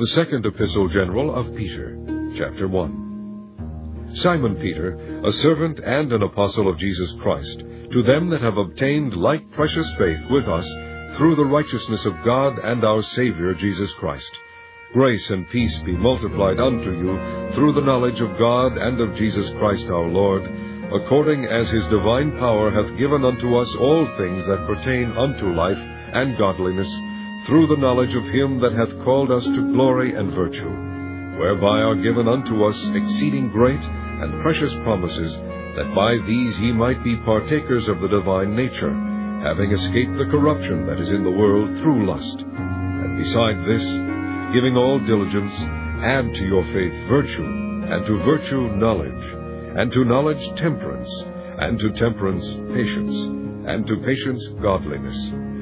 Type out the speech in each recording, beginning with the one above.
The second epistle general of Peter, chapter 1. Simon Peter, a servant and an apostle of Jesus Christ, to them that have obtained like precious faith with us through the righteousness of God and our Savior Jesus Christ. Grace and peace be multiplied unto you through the knowledge of God and of Jesus Christ our Lord, according as his divine power hath given unto us all things that pertain unto life and godliness through the knowledge of him that hath called us to glory and virtue, whereby are given unto us exceeding great and precious promises, that by these ye might be partakers of the divine nature, having escaped the corruption that is in the world through lust. And beside this, giving all diligence, add to your faith virtue, and to virtue knowledge, and to knowledge temperance, and to temperance patience, and to patience godliness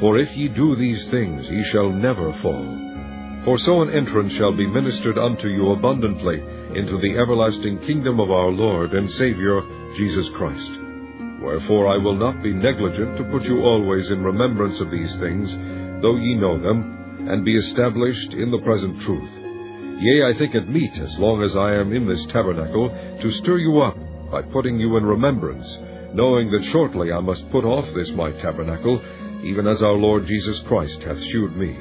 For if ye do these things, ye shall never fall. For so an entrance shall be ministered unto you abundantly into the everlasting kingdom of our Lord and Saviour Jesus Christ. Wherefore I will not be negligent to put you always in remembrance of these things, though ye know them, and be established in the present truth. Yea, I think it meet, as long as I am in this tabernacle, to stir you up by putting you in remembrance, knowing that shortly I must put off this my tabernacle, even as our Lord Jesus Christ hath shewed me.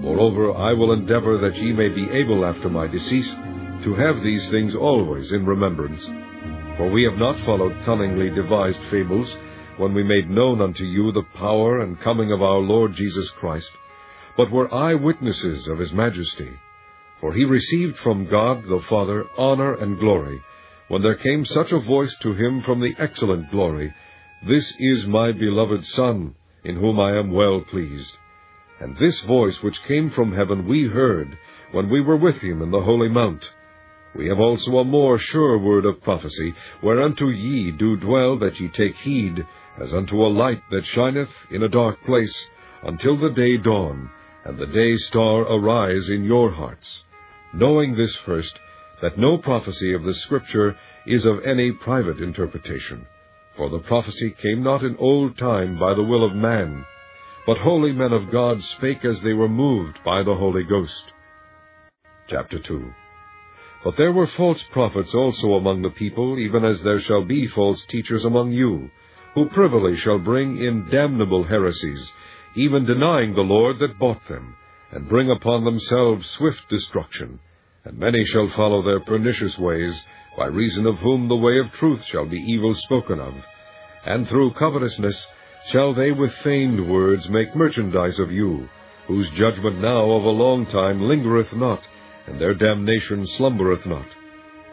Moreover, I will endeavor that ye may be able after my decease to have these things always in remembrance. For we have not followed cunningly devised fables, when we made known unto you the power and coming of our Lord Jesus Christ, but were eye witnesses of his majesty. For he received from God the Father honor and glory, when there came such a voice to him from the excellent glory, This is my beloved Son, in whom I am well pleased. And this voice which came from heaven we heard, when we were with him in the holy mount. We have also a more sure word of prophecy, whereunto ye do dwell, that ye take heed, as unto a light that shineth in a dark place, until the day dawn, and the day star arise in your hearts. Knowing this first, that no prophecy of the Scripture is of any private interpretation. For the prophecy came not in old time by the will of man, but holy men of God spake as they were moved by the Holy Ghost. Chapter 2 But there were false prophets also among the people, even as there shall be false teachers among you, who privily shall bring in damnable heresies, even denying the Lord that bought them, and bring upon themselves swift destruction. And many shall follow their pernicious ways, by reason of whom the way of truth shall be evil spoken of. And through covetousness shall they with feigned words make merchandise of you, whose judgment now of a long time lingereth not, and their damnation slumbereth not.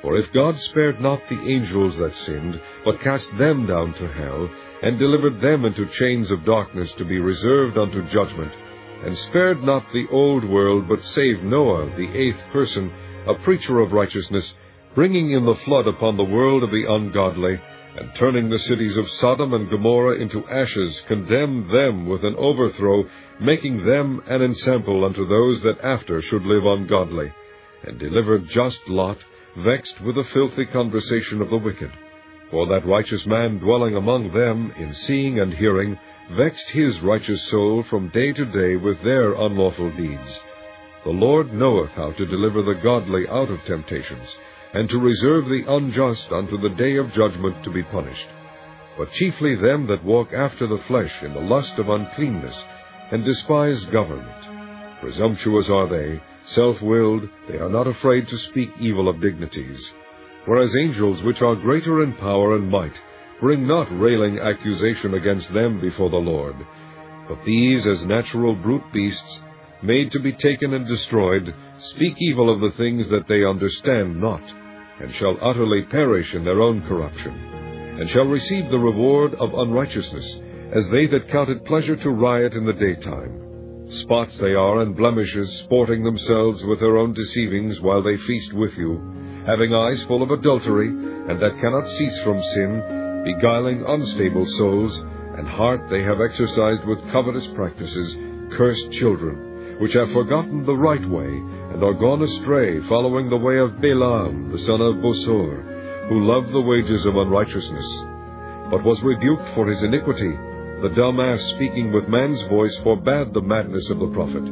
For if God spared not the angels that sinned, but cast them down to hell, and delivered them into chains of darkness to be reserved unto judgment, and spared not the old world, but saved Noah, the eighth person, a preacher of righteousness, bringing in the flood upon the world of the ungodly, and turning the cities of Sodom and Gomorrah into ashes, condemned them with an overthrow, making them an ensample unto those that after should live ungodly, and delivered just Lot, vexed with the filthy conversation of the wicked. For that righteous man dwelling among them, in seeing and hearing, vexed his righteous soul from day to day with their unlawful deeds. The Lord knoweth how to deliver the godly out of temptations, and to reserve the unjust unto the day of judgment to be punished. But chiefly them that walk after the flesh in the lust of uncleanness, and despise government. Presumptuous are they, self-willed, they are not afraid to speak evil of dignities. Whereas angels which are greater in power and might, bring not railing accusation against them before the Lord. But these, as natural brute beasts, made to be taken and destroyed, speak evil of the things that they understand not, and shall utterly perish in their own corruption, and shall receive the reward of unrighteousness, as they that count it pleasure to riot in the daytime. Spots they are and blemishes, sporting themselves with their own deceivings while they feast with you, having eyes full of adultery, and that cannot cease from sin, beguiling unstable souls, and heart they have exercised with covetous practices, cursed children, which have forgotten the right way, and are gone astray, following the way of Balaam, the son of Bosor, who loved the wages of unrighteousness, but was rebuked for his iniquity. The dumb ass speaking with man's voice forbade the madness of the prophet.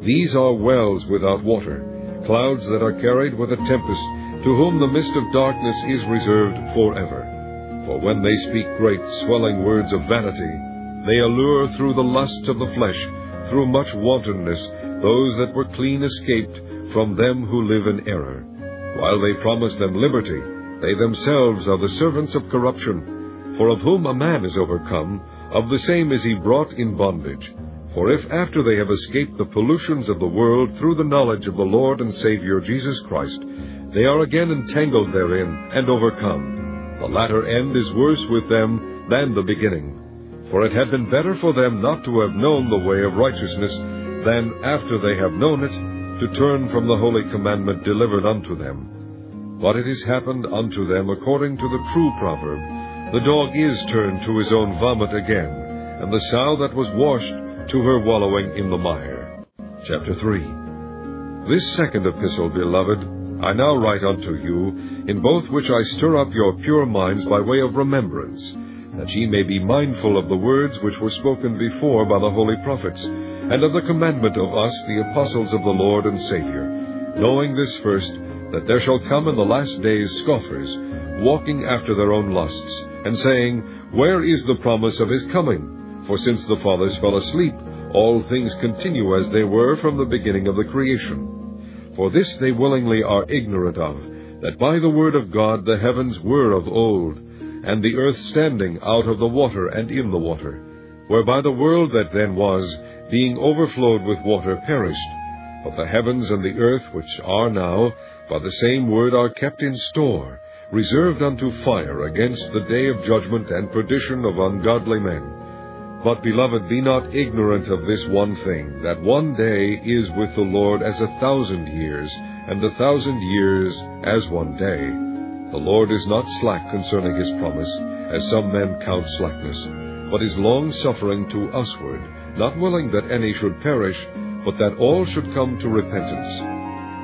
These are wells without water, clouds that are carried with a tempest, to whom the mist of darkness is reserved forever. For when they speak great, swelling words of vanity, they allure through the lusts of the flesh, through much wantonness, those that were clean escaped from them who live in error. While they promise them liberty, they themselves are the servants of corruption. For of whom a man is overcome, of the same is he brought in bondage. For if after they have escaped the pollutions of the world through the knowledge of the Lord and Saviour Jesus Christ, they are again entangled therein and overcome, the latter end is worse with them than the beginning. For it had been better for them not to have known the way of righteousness than, after they have known it, to turn from the holy commandment delivered unto them. But it is happened unto them according to the true proverb The dog is turned to his own vomit again, and the sow that was washed to her wallowing in the mire. Chapter 3 This second epistle, beloved, I now write unto you, in both which I stir up your pure minds by way of remembrance, that ye may be mindful of the words which were spoken before by the holy prophets, and of the commandment of us, the apostles of the Lord and Saviour, knowing this first, that there shall come in the last days scoffers, walking after their own lusts, and saying, Where is the promise of his coming? For since the fathers fell asleep, all things continue as they were from the beginning of the creation. For this they willingly are ignorant of, that by the word of God the heavens were of old, and the earth standing out of the water and in the water, whereby the world that then was, being overflowed with water, perished. But the heavens and the earth which are now, by the same word are kept in store, reserved unto fire against the day of judgment and perdition of ungodly men. But, beloved, be not ignorant of this one thing, that one day is with the Lord as a thousand years, and a thousand years as one day. The Lord is not slack concerning his promise, as some men count slackness, but is long-suffering to usward, not willing that any should perish, but that all should come to repentance.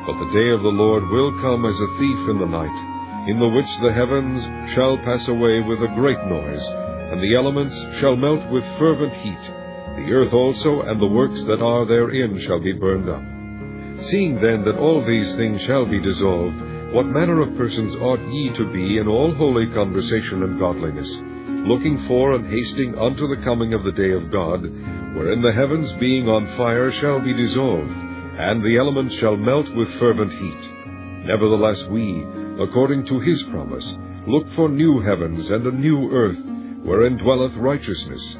But the day of the Lord will come as a thief in the night, in the which the heavens shall pass away with a great noise, and the elements shall melt with fervent heat. The earth also and the works that are therein shall be burned up. Seeing then that all these things shall be dissolved, what manner of persons ought ye to be in all holy conversation and godliness, looking for and hasting unto the coming of the day of God, wherein the heavens being on fire shall be dissolved, and the elements shall melt with fervent heat? Nevertheless we, according to his promise, look for new heavens and a new earth, wherein dwelleth righteousness.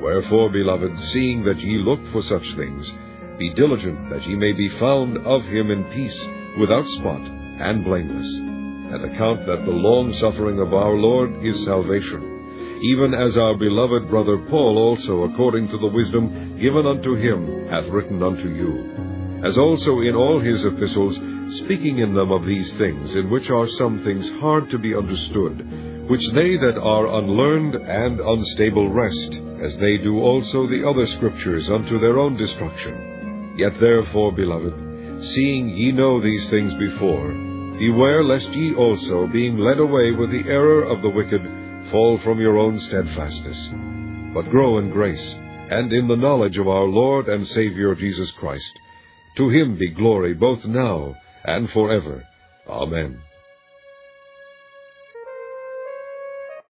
Wherefore, beloved, seeing that ye look for such things, be diligent that ye may be found of him in peace, without spot, and blameless. And account that the long suffering of our Lord is salvation, even as our beloved brother Paul also, according to the wisdom given unto him, hath written unto you. As also in all his epistles, speaking in them of these things, in which are some things hard to be understood, which they that are unlearned and unstable wrest, as they do also the other scriptures unto their own destruction. Yet therefore, beloved, seeing ye know these things before, beware lest ye also, being led away with the error of the wicked, fall from your own steadfastness. But grow in grace, and in the knowledge of our Lord and Saviour Jesus Christ. To him be glory both now and forever. Amen.